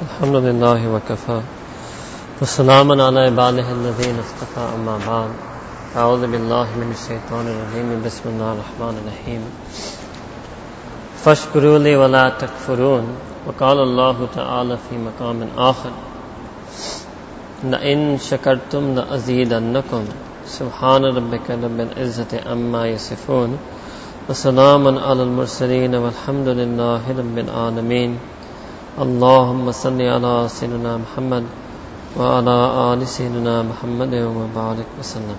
الحمد لله وكفى وسلام على عباده الذين اصطفى أما بعد. أعوذ بالله من الشيطان الرجيم بسم الله الرحمن الرحيم فاشكروا لي ولا تكفرون وقال الله تعالى في مقام آخر. لئن شكرتم لأزيدنكم سبحان ربك رب العزة عما يصفون وسلام على المرسلين والحمد لله رب العالمين اللهم صل على سيدنا محمد وعلى آل سيدنا محمد وبارك وسلم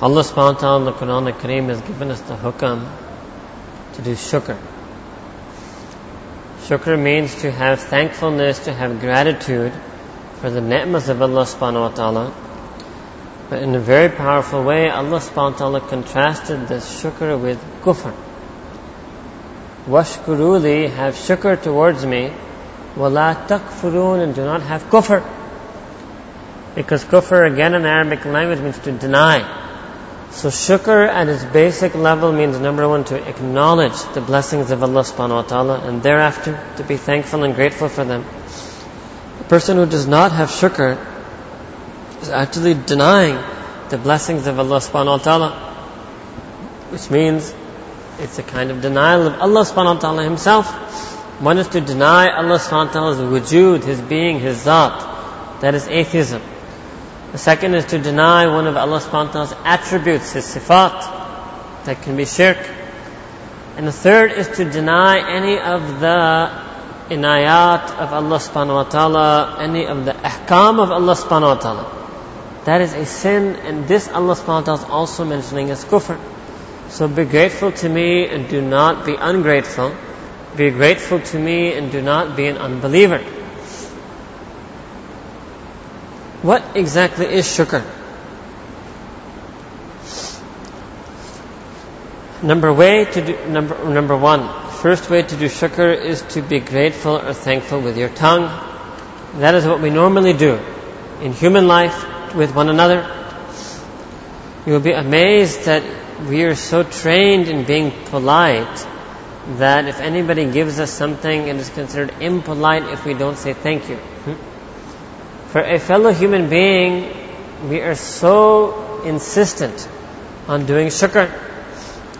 Allah subhanahu wa ta'ala in the Quran al-Kareem has given us the hukam to do shukr. Shukr means to have thankfulness, to have gratitude for the ni'mas of Allah subhanahu wa ta'ala. But in a very powerful way, Allah subhanahu wa ta'ala contrasted this shukr with kufr. Washkuruli, have shukr towards me. Wala takfurun, and do not have kufr. Because kufr, again in Arabic language, means to deny. So shukr at its basic level means number one to acknowledge the blessings of Allah subhanahu wa ta'ala and thereafter to be thankful and grateful for them. The person who does not have shukr is actually denying the blessings of Allah subhanahu wa ta'ala. Which means it's a kind of denial of Allah subhanahu wa ta'ala himself. One is to deny Allah subhanahu wa ta'ala's wujud, his being, his zat. That is atheism. The second is to deny one of Allah subhanahu wa ta'ala's attributes, his sifat. That can be shirk. And the third is to deny any of the inayat of Allah subhanahu wa ta'ala, any of the ahkam of Allah subhanahu wa ta'ala. That is a sin, and this Allah subhanahu wa ta'ala is also mentioning as kufr. So be grateful to me and do not be ungrateful. Be grateful to me and do not be an unbeliever. What exactly is shukr? Number way to do, number, number one, first way to do shukr is to be grateful or thankful with your tongue. That is what we normally do in human life with one another. You will be amazed that we are so trained in being polite that if anybody gives us something, it is considered impolite if we don't say thank you. Hmm? For a fellow human being, we are so insistent on doing shukr.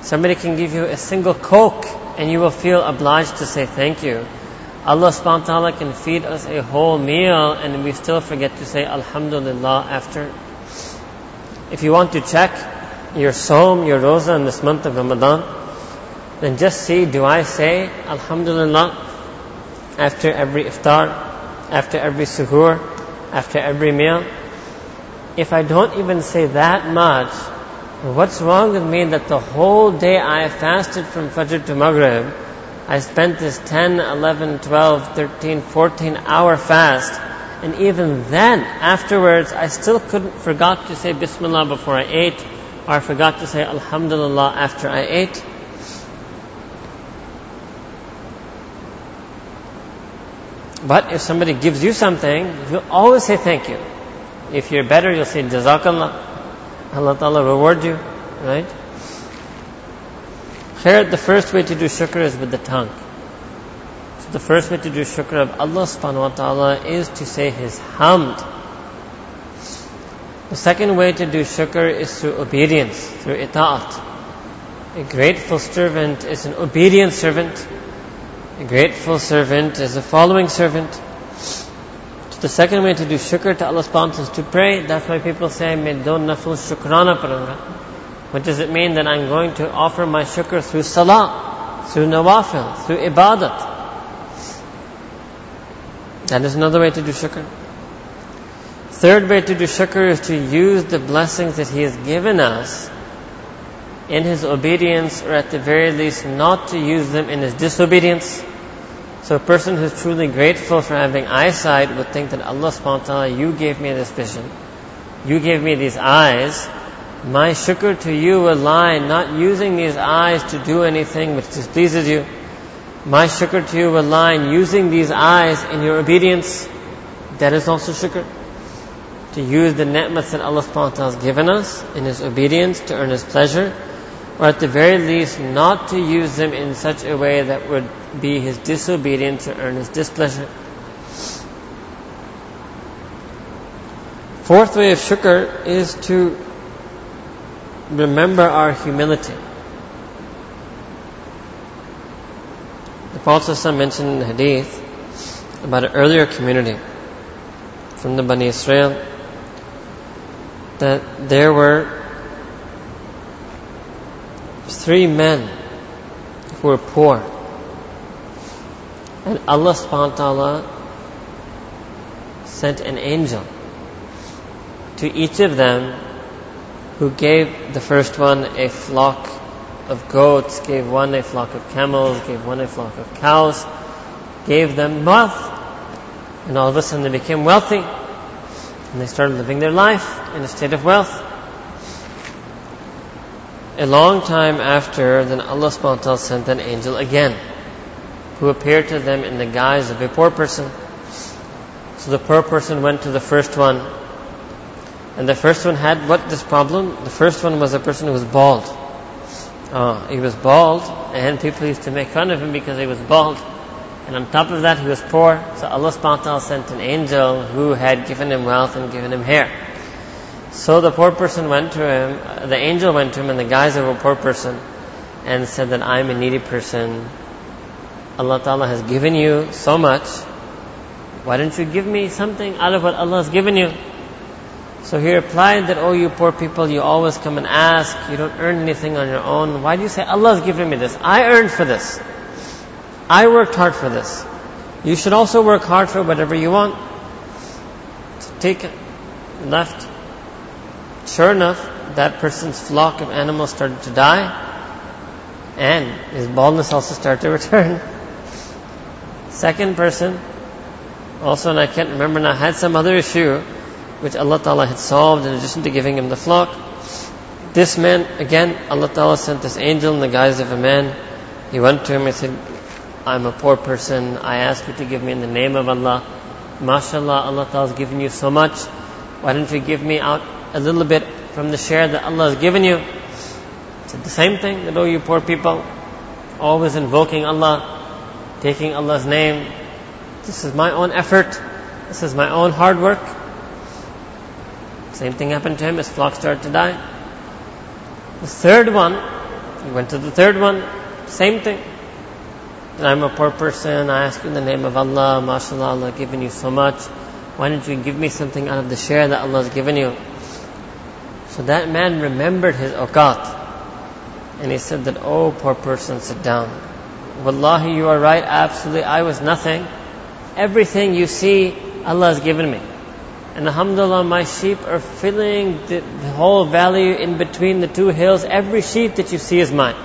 Somebody can give you a single coke and you will feel obliged to say thank you. Allah subhanahu wa ta'ala can feed us a whole meal and we still forget to say Alhamdulillah after. If you want to check your Saum, your Rosa in this month of Ramadan, then just see, do I say Alhamdulillah after every iftar, after every suhoor, after every meal. If I don't even say that much, what's wrong with me that the whole day I fasted from Fajr to Maghrib, I spent this 10, 11, 12, 13, 14 hour fast, and even then, afterwards, I still couldn't, forgot to say Bismillah before I ate, or I forgot to say Alhamdulillah after I ate. But if somebody gives you something, you'll always say thank you. If you're better, you'll say Jazakallah. Allah Ta'ala reward you, right? Here, the first way to do shukr is with the tongue. So the first way to do shukr of Allah subhanahu wa ta'ala is to say His hamd. The second way to do shukr is through obedience, through ita'at. A grateful servant is an obedient servant. A grateful servant is a following servant. The second way to do shukr to Allah subhanahu is to pray. That's why people say, Medon naful shukrana paranga. What does it mean? That I'm going to offer my shukr through salah, through nawafil, through ibadat. That is another way to do shukr. Third way to do shukr is to use the blessings that He has given us in his obedience, or at the very least, not to use them in his disobedience. So a person who's truly grateful for having eyesight would think that Allah subhanahu wa ta'ala, you gave me this vision. You gave me these eyes. My shukr to you will lie not using these eyes to do anything which displeases you. My shukr to you will lie in using these eyes in your obedience. That is also shukr. To use the ni'mats that Allah subhanahu wa has given us in His obedience to earn His pleasure or at the very least not to use them in such a way that would be his disobedience to earn his displeasure. Fourth way of shukr is to remember our humility. The Prophet mentioned in the hadith about an earlier community from the Bani Israel that there were three men who were poor. And Allah subhanahu wa ta'ala sent an angel to each of them who gave the first one a flock of goats, gave one a flock of camels, gave one a flock of cows, gave them wealth. And all of a sudden they became wealthy. And they started living their life in a state of wealth. A long time after, then Allah subhanahu wa ta'ala sent an angel again, who appeared to them in the guise of a poor person. So the poor person went to the first one, and the first one had what this problem? The first one was a person who was bald. Uh, he was bald, and people used to make fun of him because he was bald. And on top of that, he was poor. So Allah subhanahu sent an angel who had given him wealth and given him hair. So the poor person went to him, uh, the angel went to him in the guise of a poor person and said that I'm a needy person. Allah Ta'ala has given you so much. Why don't you give me something out of what Allah has given you? So he replied that, oh, you poor people, you always come and ask. You don't earn anything on your own. Why do you say, Allah has given me this? I earned for this. I worked hard for this. You should also work hard for whatever you want. Take it. Left. Sure enough, that person's flock of animals started to die, and his baldness also started to return. Second person, also, and I can't remember now, had some other issue which Allah Ta'ala had solved in addition to giving him the flock. This man, again, Allah Ta'ala sent this angel in the guise of a man. He went to him and said, I'm a poor person. I ask you to give me in the name of Allah. MashaAllah, Allah Ta'ala has given you so much. Why don't you give me out a little bit from the share that Allah has given you. It's the same thing that, oh, you poor people, always invoking Allah, taking Allah's name. This is my own effort. This is my own hard work. Same thing happened to him. His flock started to die. The third one, he went to the third one, same thing. I'm a poor person. I ask you in the name of Allah, mashallah, Allah given you so much. Why don't you give me something out of the share that Allah has given you? So that man remembered his awqat. And he said that, oh, poor person, sit down. Wallahi, you are right, absolutely. I was nothing. Everything you see, Allah has given me. And alhamdulillah, my sheep are filling the, the whole valley in between the two hills. Every sheep that you see is mine.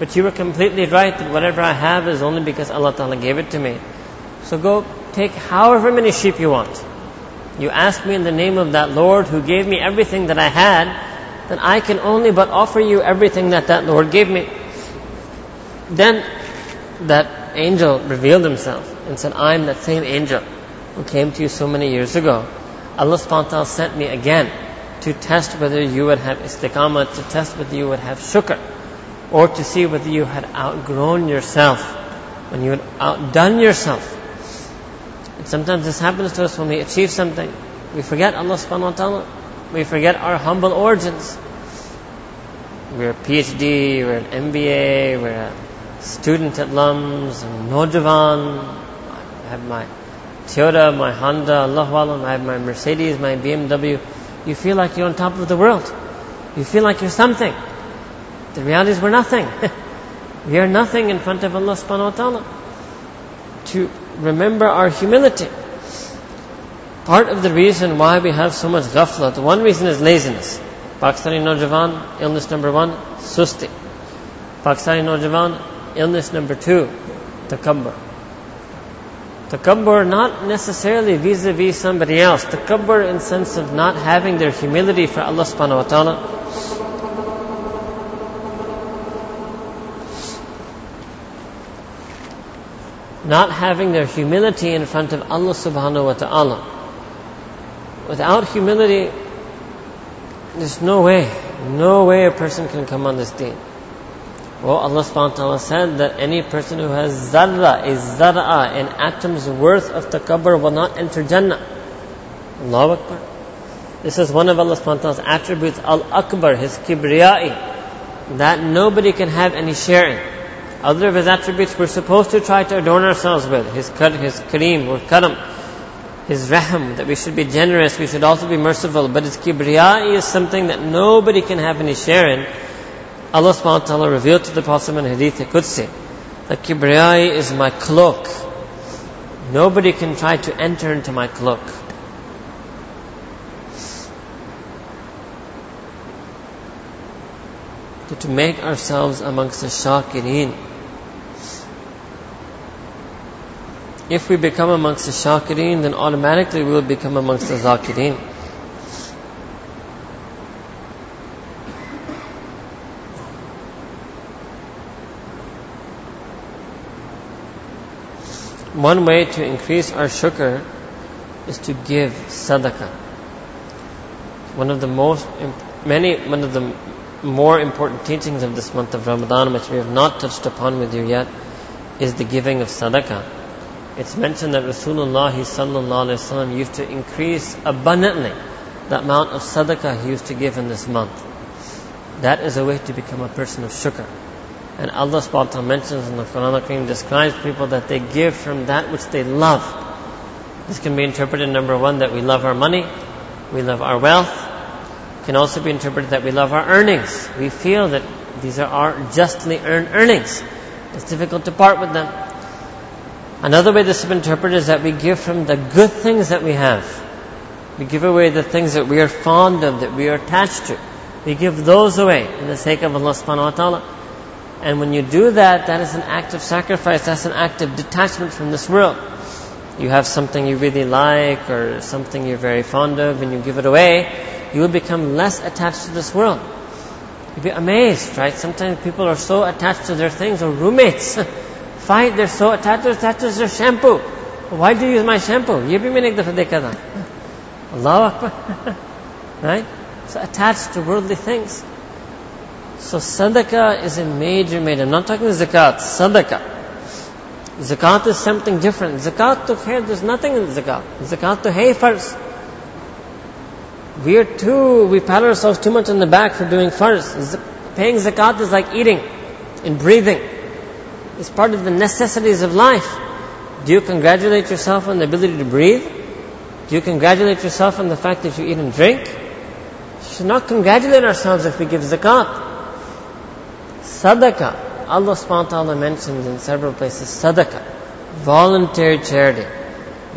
But you were completely right that whatever I have is only because Allah Ta'ala gave it to me. So go take however many sheep you want you ask me in the name of that Lord who gave me everything that I had, then I can only but offer you everything that that Lord gave me. Then that angel revealed himself and said, I am that same angel who came to you so many years ago. Allah subhanahu sent me again to test whether you would have istiqamah, to test whether you would have shukr, or to see whether you had outgrown yourself, when you had outdone yourself. And sometimes this happens to us when we achieve something. We forget Allah subhanahu wa ta'ala. We forget our humble origins. We're a PhD, we're an MBA, we're a student at LUMS, and Nojavan. I have my Toyota, my Honda, Allah Alam, I have my Mercedes, my BMW. You feel like you're on top of the world. You feel like you're something. The reality is we're nothing. we are nothing in front of Allah subhanahu wa ta'ala. To remember our humility. Part of the reason why we have so much ghafla, the one reason is laziness. Pakistani Nojavan, illness number one, susti. Pakistani Nojavan, illness number two, takabbur. Takabbur not necessarily vis-a-vis somebody else. Takabbur in sense of not having their humility for Allah subhanahu wa ta'ala not having their humility in front of Allah subhanahu wa ta'ala. Without humility, there's no way, no way a person can come on this deen. Well, Allah subhanahu wa ta'ala said that any person who has zarra, a zar'a, an atom's worth of takabbur will not enter Jannah. Allahu Akbar. This is one of Allah subhanahu wa ta'ala's attributes, Al-Akbar, His kibriyai, that nobody can have any share in. Other of His attributes we're supposed to try to adorn ourselves with, His, his kareem or karam, His rahm, that we should be generous, we should also be merciful, but His kibriyai is something that nobody can have any share in. Allah subhanahu wa ta'ala revealed to the Prophet in Hadith Qudsi that kibriyai is my cloak. Nobody can try to enter into my cloak. to make ourselves amongst the shakireen. If we become amongst the shakireen, then automatically we will become amongst the zakireen. One way to increase our shukr is to give sadaqah. One of the most, many, one of the more important teachings of this month of Ramadan, which we have not touched upon with you yet, is the giving of sadaqah. It's mentioned that Rasulullah used to increase abundantly the amount of sadaqah he used to give in this month. That is a way to become a person of shukr. And Allah subhanahu mentions in the Quran al describes people that they give from that which they love. This can be interpreted number one that we love our money, we love our wealth. It can also be interpreted that we love our earnings. We feel that these are our justly earned earnings. It's difficult to part with them. Another way this is interpreted is that we give from the good things that we have. We give away the things that we are fond of, that we are attached to. We give those away in the sake of Allah subhanahu wa ta'ala. And when you do that, that is an act of sacrifice, that's an act of detachment from this world. You have something you really like or something you're very fond of and you give it away, you will become less attached to this world. You'll be amazed, right? Sometimes people are so attached to their things or roommates. fight, they're so attached. Attached to their shampoo. Why do you use my shampoo? You bhi maine ek dafa Akbar. right? So attached to worldly things. So sadaqah is a major, major. I'm not talking zakat, sadaqah. Zakat is something different. Zakat to khair, there's nothing in zakat. Zakat to hay first. We are too, we pat ourselves too much on the back for doing first. Paying zakat is like eating and breathing. It's part of the necessities of life. Do you congratulate yourself on the ability to breathe? Do you congratulate yourself on the fact that you eat and drink? We should not congratulate ourselves if we give zakat. Sadaqah. Allah subhanahu wa ta'ala mentions in several places sadaqah. Voluntary charity.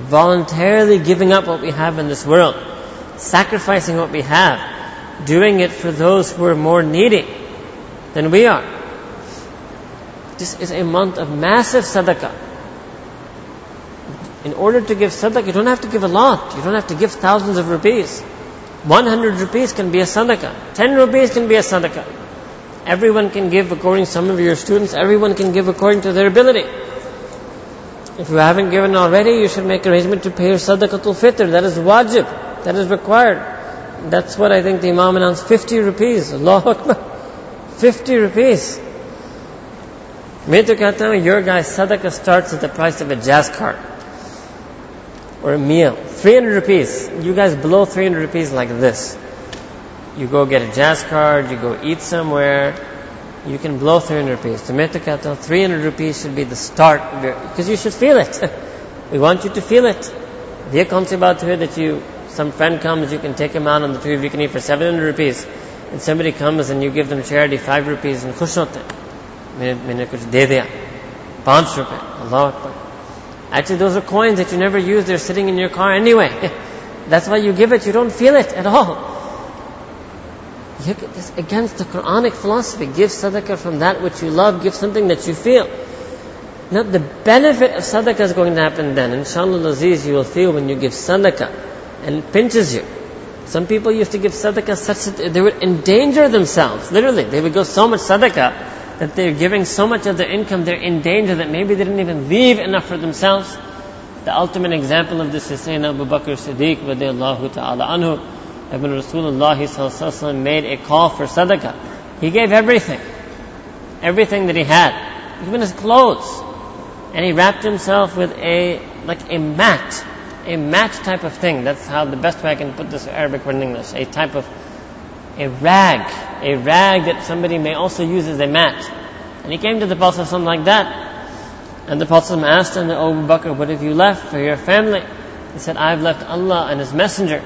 Voluntarily giving up what we have in this world. Sacrificing what we have. Doing it for those who are more needy than we are. This is a month of massive sadaqah. In order to give sadaqah, you don't have to give a lot. You don't have to give thousands of rupees. 100 rupees can be a sadaqah. 10 rupees can be a sadaqah. Everyone can give according, some of your students, everyone can give according to their ability. If you haven't given already, you should make arrangement to pay your sadaqatul fitr. That is wajib. That is required. That's what I think the Imam announced. 50 rupees. Allahu Akbar. 50 rupees. मैं तो कहता हूँ your guy's sadaqah starts at the price of a jazz card or a meal. 300 rupees. You guys blow 300 rupees like this you go get a jazz card, you go eat somewhere, you can blow 300 rupees. To Metakata, 300 rupees should be the start, because you should feel it. we want you to feel it. The concept about here that you, some friend comes, you can take him out on the tree, you can eat for 700 rupees, and somebody comes and you give them charity 5 rupees and खुश होते मैंने कुछ दे दिया पाँच रुपए Allah Akbar. Actually, those are coins that you never use. They're sitting in your car anyway. That's why you give it. You don't feel it at all. It's against the Quranic philosophy. Give sadaqah from that which you love. Give something that you feel. Now, the benefit of sadaqah is going to happen then. Inshallah, Aziz, you will feel when you give sadaqah and it pinches you. Some people used to give sadaqah such that they would endanger themselves. Literally, they would go so much sadaqah that they're giving so much of their income, they're in danger that maybe they didn't even leave enough for themselves. The ultimate example of this is Sayyidina Abu Bakr Siddiq, radiallahu ta'ala anhu when Rasulullah made a call for sadaqah, he gave everything. everything that he had, even his clothes. And he wrapped himself with a, like a mat, a mat type of thing. That's how the best way I can put this Arabic word in English. A type of, a rag, a rag that somebody may also use as a mat. And he came to the Prophet something like that. And the Prophet asked him, O Abu Bakr, what have you left for your family? He said, I've left Allah and His Messenger.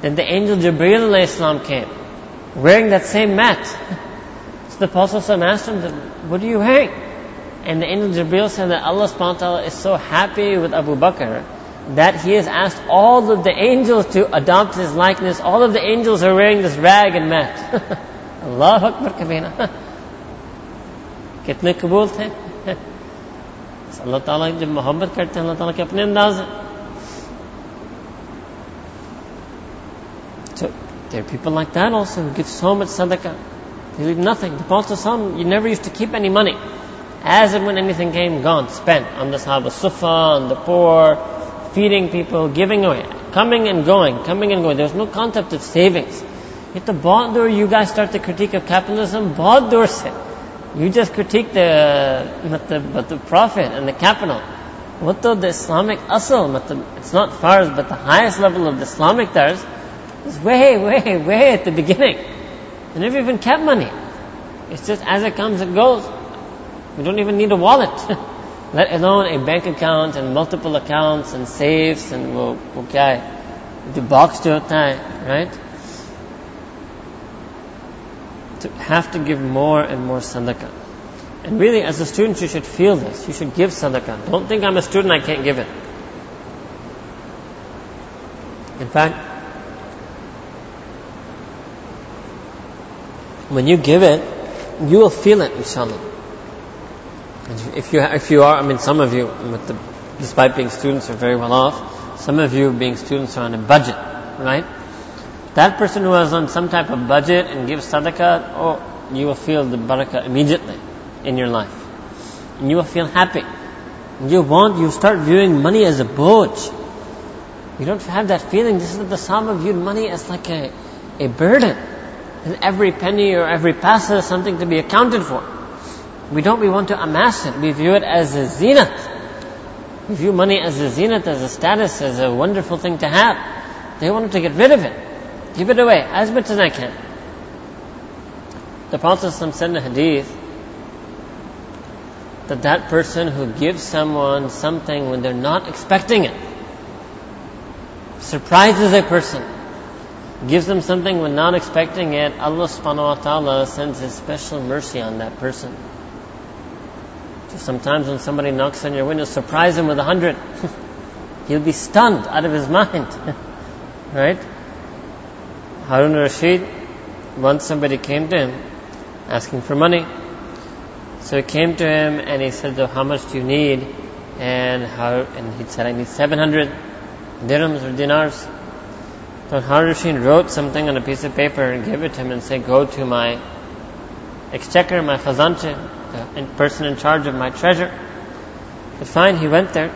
Then the angel Jibreel came, wearing that same mat. So the Prophet asked him, what are you wearing? And the angel Jibreel said that Allah is so happy with Abu Bakr that he has asked all of the angels to adopt his likeness. All of the angels are wearing this rag and mat. Allah Akbar kabina. कितने कबूल थे अल्लाह ताला जब मोहब्बत करते हैं अल्लाह ताला के अपने अंदाज हैं So there are people like that also who give so much sadaqah. They leave nothing. The Prophet some you never used to keep any money. As and when anything came, gone, spent on the Sahaba Sufa, on the poor, feeding people, giving away, coming and going, coming and going. There was no concept of savings. Yet the बहुत you guys start the critique of capitalism बहुत दूर you just critique the, but the Prophet and the capital. What the Islamic asl, it's not fars, but the highest level of the Islamic dars is way, way, way at the beginning. They never even kept money. It's just as it comes, it goes. We don't even need a wallet. Let alone a bank account and multiple accounts and safes and hai? The box jo hota right? To have to give more and more sadaqah. And really, as a student, you should feel this. You should give sadaqah. Don't think I'm a student, I can't give it. In fact, when you give it, you will feel it, inshallah. If you, if you are, I mean, some of you, the, despite being students, are very well off. Some of you, being students, are on a budget, right? That person who is on some type of budget and gives sadaqah, oh, you will feel the barakah immediately in your life. And you will feel happy. You want, you start viewing money as a boj. You don't have that feeling. This is the Sahaba viewed money as like a, a burden. And every penny or every paisa is something to be accounted for. We don't, we want to amass it. We view it as a zenith. We view money as a zenith, as a status, as a wonderful thing to have. They wanted to get rid of it. Give it away as much as I can. The Prophet said in a hadith that that person who gives someone something when they're not expecting it, surprises a person, gives them something when not expecting it, Allah subhanahu wa ta'ala sends His special mercy on that person. So sometimes when somebody knocks on your window, surprise him with a hundred. He'll be stunned out of his mind. right? Harun Rashid, once somebody came to him asking for money. So he came to him and he said, how much do you need? And and he said, I need 700 dirhams or dinars. So Harun Rashid wrote something on a piece of paper and gave it to him and said, go to my exchequer, my khazanche, the person in charge of my treasure. But fine, he went there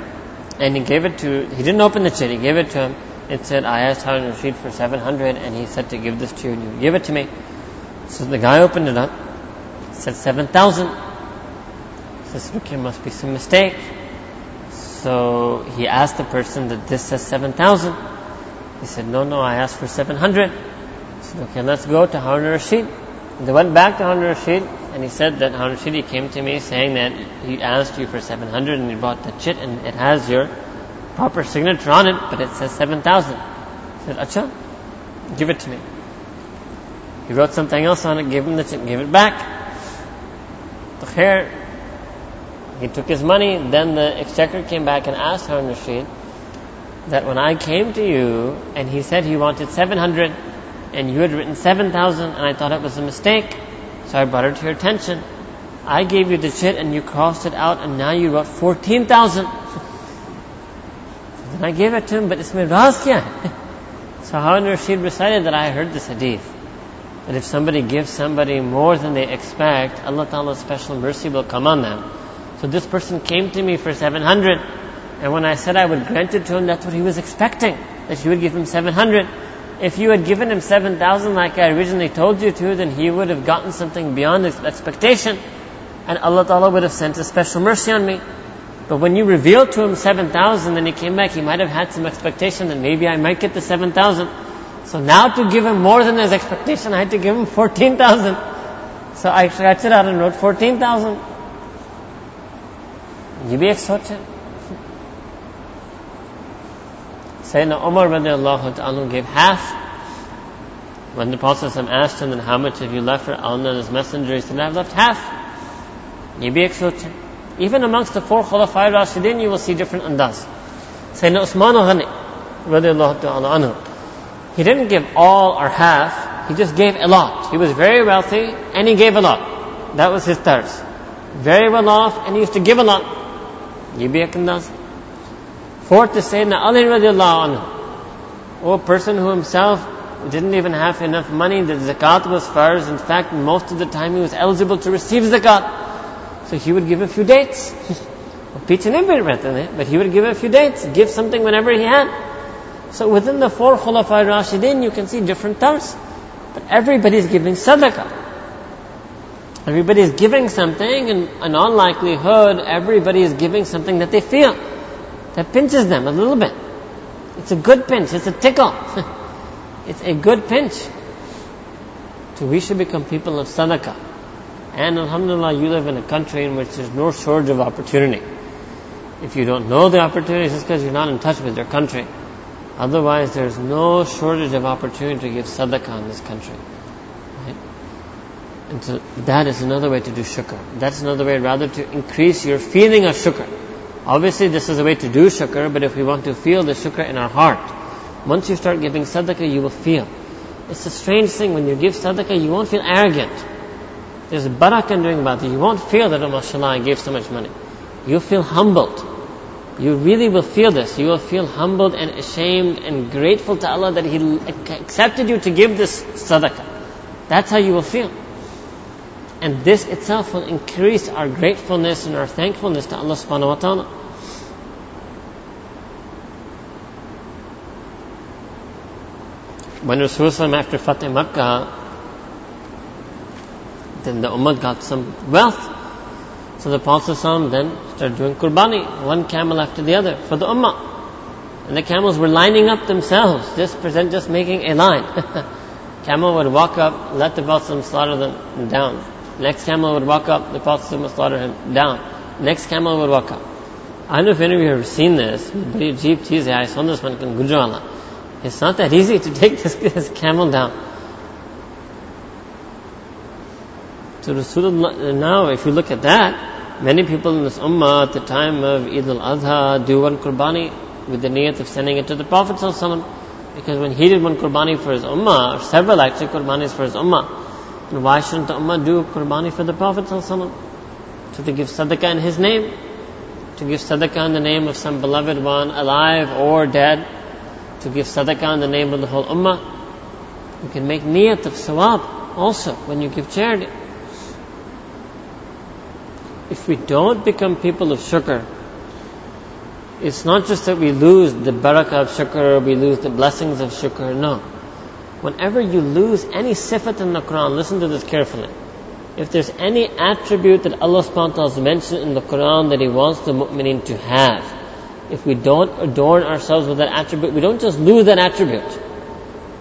and he gave it to, he didn't open the chit, he gave it to him. It said, I asked Harun Rashid for 700 and he said to give this to you and you give it to me. So the guy opened it up. Said 7,000. Says, look, there must be some mistake. So he asked the person that this says 7,000. He said, no, no, I asked for 700. He said, okay, let's go to Harun Rashid. They went back to Harun Rashid and he said that Harun Rashid, came to me saying that he asked you for 700 and he bought the chit and it has your proper signature on it, but it says 7,000. He said, Acha, give it to me. He wrote something else on it, gave him the chit, gave it back. The khair, he took his money, then the exchequer came back and asked Harun Rashid, that when I came to you and he said he wanted 700 and you had written 7,000 and I thought it was a mistake, so I brought it to your attention. I gave you the chit and you crossed it out and now you wrote 14,000. then I gave it to him, but isme raz kya So Harun Rashid recited that I heard this hadith. That if somebody gives somebody more than they expect, Allah Ta'ala's special mercy will come on them. So this person came to me for 700 and when I said I would grant it to him, that's what he was expecting, that he would give him 700 if you had given him 7,000 like I originally told you to, then he would have gotten something beyond his expectation, and Allah Ta'ala would have sent a special mercy on me. But when you revealed to him 7,000 and he came back, he might have had some expectation that maybe I might get the 7,000. So now to give him more than his expectation, I had to give him 14,000. So I scratched it out and wrote 14,000. You be extorted. Sayyidina Umar anhu gave half. When the Prophet asked him, then how much have you left for Allah and His Messenger? He said, I've left half. Even amongst the four Khulafai Rashidin, you will see different andas. Sayyidina Usman anhu, he didn't give all or half, he just gave a lot. He was very wealthy and he gave a lot. That was his thirst. Very well off and he used to give a lot. You be a. Fourth is Sayyidina Ali radiallahu anhu. A person who himself didn't even have enough money, the zakat was farz. In fact, most of the time he was eligible to receive zakat. So he would give a few dates. Eh? but he would give a few dates, give something whenever he had. So within the four Khulafai Rashidin, you can see different tars. But everybody is giving sadaqah. Everybody is giving something, and in all likelihood, everybody is giving something that they feel. That pinches them a little bit. It's a good pinch, it's a tickle. it's a good pinch. So we should become people of sadaqah. And Alhamdulillah, you live in a country in which there's no shortage of opportunity. If you don't know the opportunities, it's because you're not in touch with your country. Otherwise, there's no shortage of opportunity to give sadaqah in this country. Right? And so that is another way to do shukr. That's another way rather to increase your feeling of shukr. Obviously, this is a way to do shukr, but if we want to feel the shukr in our heart, once you start giving sadaqah, you will feel. It's a strange thing, when you give sadaqah, you won't feel arrogant. There's barakah in doing ibadah. You won't feel that, oh mashallah, I gave so much money. You'll feel humbled. You really will feel this. You will feel humbled and ashamed and grateful to Allah that He accepted you to give this sadaqah. That's how you will feel. And this itself will increase our gratefulness and our thankfulness to Allah subhanahu wa ta'ala. When Rasulullah after Fatih Makkah then the Ummah got some wealth. So the Prophet then started doing qurbani, one camel after the other, for the Ummah. And the camels were lining up themselves, just present, just making a line. camel would walk up, let the Prophet slaughter them down. Next camel would walk up, the Prophet would slaughter him down. Next camel would walk up. I don't know if any of you have seen this, but jeep cheese I saw this one in Gujrala. It's not that easy to take this, this camel down. So Rasulullah, now if you look at that, many people in this ummah at the time of Eid al-Adha do one qurbani with the niyat of sending it to the Prophet because when he did one qurbani for his ummah, or several actually qurbanis for his ummah, then why shouldn't the ummah do qurbani for the Prophet to to give sadaqah in his name, to give sadaqah in the name of some beloved one, alive or dead, to give sadaqah in the name of the whole ummah. You can make niyat of sawab also when you give charity if we don't become people of shukr, it's not just that we lose the barakah of shukr, we lose the blessings of shukr, no. Whenever you lose any sifat in the Quran, listen to this carefully. If there's any attribute that Allah subhanahu wa ta'ala has mentioned in the Quran that He wants the mu'mineen to have, if we don't adorn ourselves with that attribute, we don't just lose that attribute.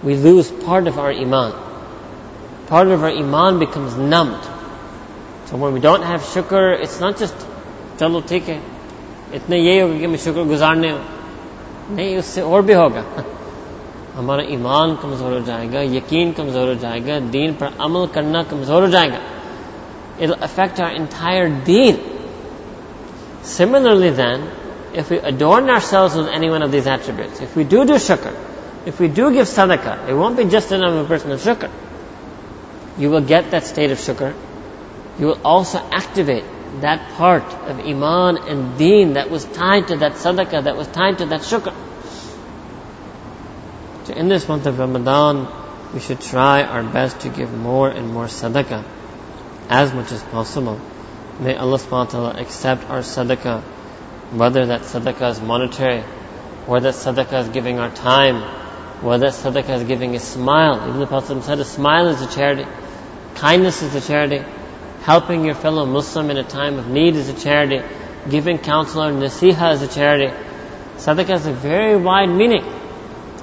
We lose part of our iman. Part of our iman becomes numbed. So when we don't have shukr, it's not just चलो ठीक है इतने यही होगा कि मैं शुक्र गुजारने नहीं उससे और भी होगा हमारा ईमान कमज़ोर हो जाएगा यकीन कमज़ोर हो जाएगा दीन पर अमल करना कमज़ोर हो जाएगा it'll affect our entire deen. Similarly then, if we adorn ourselves with any one of these attributes, if we do do shukr, if we do give sadaqah, it won't be just another person of shukr. You will get that state of shukr you will also activate that part of iman and deen that was tied to that sadaqah, that was tied to that shukr. So in this month of Ramadan, we should try our best to give more and more sadaqah as much as possible. May Allah subhanahu wa ta'ala accept our sadaqah, whether that sadaqah is monetary, whether that sadaqah is giving our time, Whether sadaqah is giving a smile, even the Prophet said a smile is a charity, kindness is a charity, helping your fellow Muslim in a time of need is a charity, giving counsel or nasiha is a charity. Sadaqah has a very wide meaning.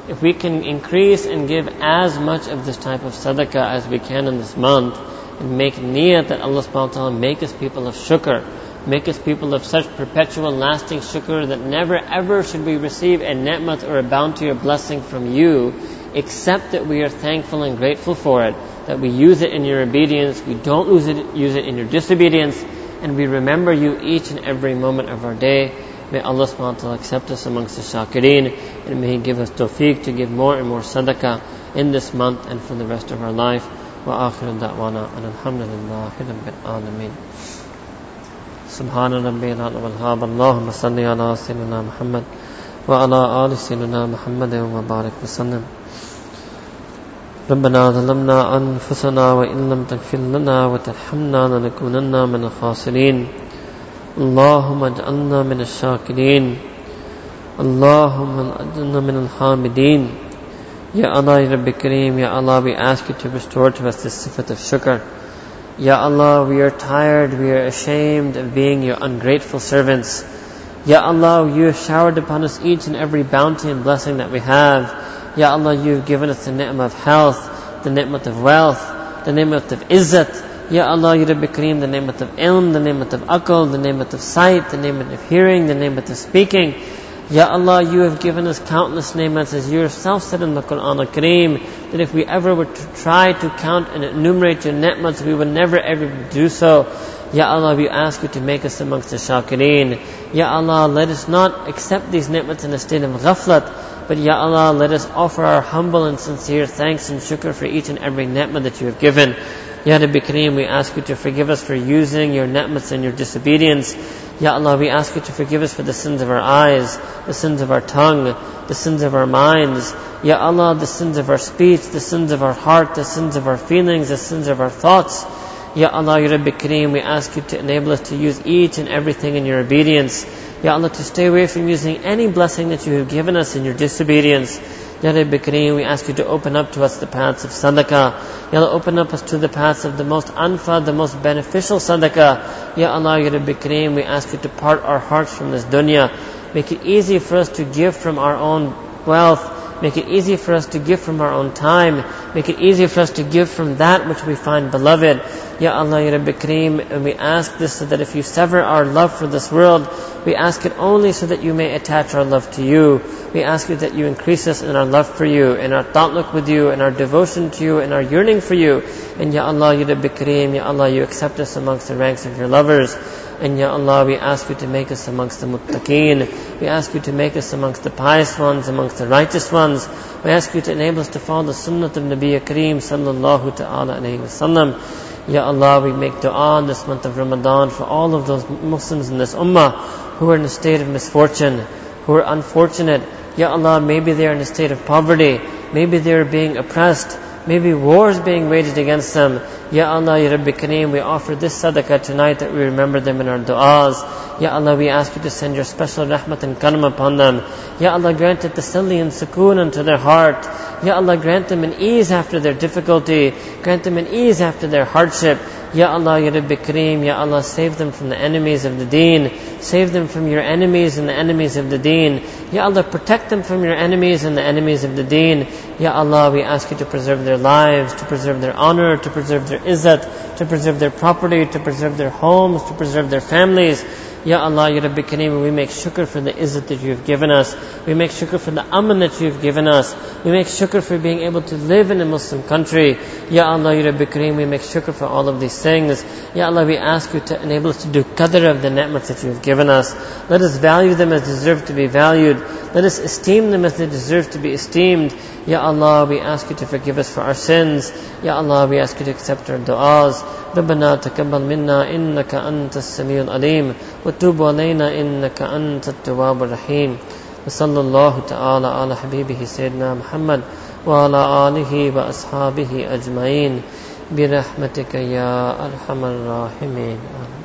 If we can increase and give as much of this type of sadaqah as we can in this month, and make niyat that Allah subhanahu wa ta'ala make us people of shukr, make us people of such perpetual lasting shukr that never ever should we receive a ni'mat or a bounty or blessing from you, except that we are thankful and grateful for it, that we use it in your obedience, we don't use it, use it in your disobedience, and we remember you each and every moment of our day. May Allah subhanahu wa ta'ala accept us amongst the shakireen and may He give us tawfiq to give more and more sadaqah in this month and for the rest of our life. وآخر دعوانا أن الحمد لله رب العالمين سبحان ربي العظيم والهاب اللهم صل على سيدنا محمد وعلى آل سيدنا محمد وبارك وسلم ربنا ظلمنا أنفسنا وإن لم تغفر لنا وترحمنا لنكونن من الخاسرين اللهم اجعلنا من الشاكرين اللهم اجعلنا من الحامدين Ya Allah, Ya Rabbi Kareem, Ya Allah, we ask you to restore to us this sifat of shukr. Ya Allah, we are tired, we are ashamed of being your ungrateful servants. Ya Allah, you have showered upon us each and every bounty and blessing that we have. Ya Allah, you have given us the ni'mah of health, the ni'mah of wealth, the ni'mah of izzat. Ya Allah, Ya Rabbi Kareem, the name of ilm, the name of akal, the name of sight, the name of hearing, the name of speaking. Ya Allah, you have given us countless ni'mats as you yourself said in the Quran al-Kareem that if we ever were to try to count and enumerate your ni'mats, we would never ever do so. Ya Allah, we ask you to make us amongst the shakireen. Ya Allah, let us not accept these ni'mats in a state of ghaflat, but Ya Allah, let us offer our humble and sincere thanks and shukr for each and every ni'mat that you have given. Ya Rabbi Kareem, we ask you to forgive us for using your ni'mats and your disobedience. Ya Allah, we ask you to forgive us for the sins of our eyes, the sins of our tongue, the sins of our minds. Ya Allah, the sins of our speech, the sins of our heart, the sins of our feelings, the sins of our thoughts. Ya Allah, Ya Rabbi Kareem, we ask you to enable us to use each and everything in your obedience. Ya Allah, to stay away from using any blessing that you have given us in your disobedience. Ya Rabbi Kareem, we ask you to open up to us the paths of sadaqah. Ya Allah, open up us to the paths of the most anfa, the most beneficial sadaqah. Ya Allah, Ya Rabbi Kareem, we ask you to part our hearts from this dunya. Make it easy for us to give from our own wealth. Make it easy for us to give from our own time. Make it easy for us to give from that which we find beloved. Ya Allah, Ya Rabbi Kareem, and we ask this so that if you sever our love for this world, we ask it only so that you may attach our love to you. We ask you that you increase us in our love for you, in our ta'alluq with you, in our devotion to you, in our yearning for you. And Ya Allah, Ya Rabbi Kareem, Ya Allah, you accept us amongst the ranks of your lovers. And Ya Allah, we ask you to make us amongst the muttaqeen. We ask you to make us amongst the pious ones, amongst the righteous ones. We ask you to enable us to follow the sunnah of Nabi Kareem sallallahu ta'ala alayhi wa sallam. Ya Allah, we make dua in this month of Ramadan for all of those Muslims in this ummah who are in a state of misfortune, who are unfortunate. Ya Allah, maybe they are in a state of poverty, maybe they are being oppressed, maybe wars being waged against them. Ya Allah, Ya Rabbi Kareem, we offer this sadaqah tonight that we remember them in our du'as. Ya Allah, we ask you to send your special rahmat and karam upon them. Ya Allah, grant it tasalli and sukoon unto their heart. Ya Allah, grant them an ease after their difficulty. Grant them an ease after their hardship. Ya Allah, Ya Rabbi Kareem, Ya Allah, save them from the enemies of the deen. Save them from your enemies and the enemies of the deen. Ya Allah, protect them from your enemies and the enemies of the deen. Ya Allah, we ask you to preserve their lives, to preserve their honor, to preserve their izzat, to preserve their property, to preserve their homes, to preserve their families. Ya Allah, Ya Rabbi Kareem, we make shukr for the izzat that you have given us. We make shukr for the aman that you have given us. We make shukr for being able to live in a Muslim country. Ya Allah, Ya Rabbi Kareem, we make shukr for all of these things. Ya Allah, we ask you to enable us to do qadr of the ni'mat that you have given us. Let us value them as deserve to be valued. Let us esteem them as they deserve to be esteemed. Ya Allah, we ask you to forgive us for our sins. Ya Allah, we ask you to accept our du'as. ربنا تقبل منا إنك أنت السميع العليم وتوب علينا إنك أنت التواب الرحيم وصلى الله تعالى على حبيبه سيدنا محمد وعلى آله وأصحابه أجمعين برحمتك يا أرحم الراحمين آمين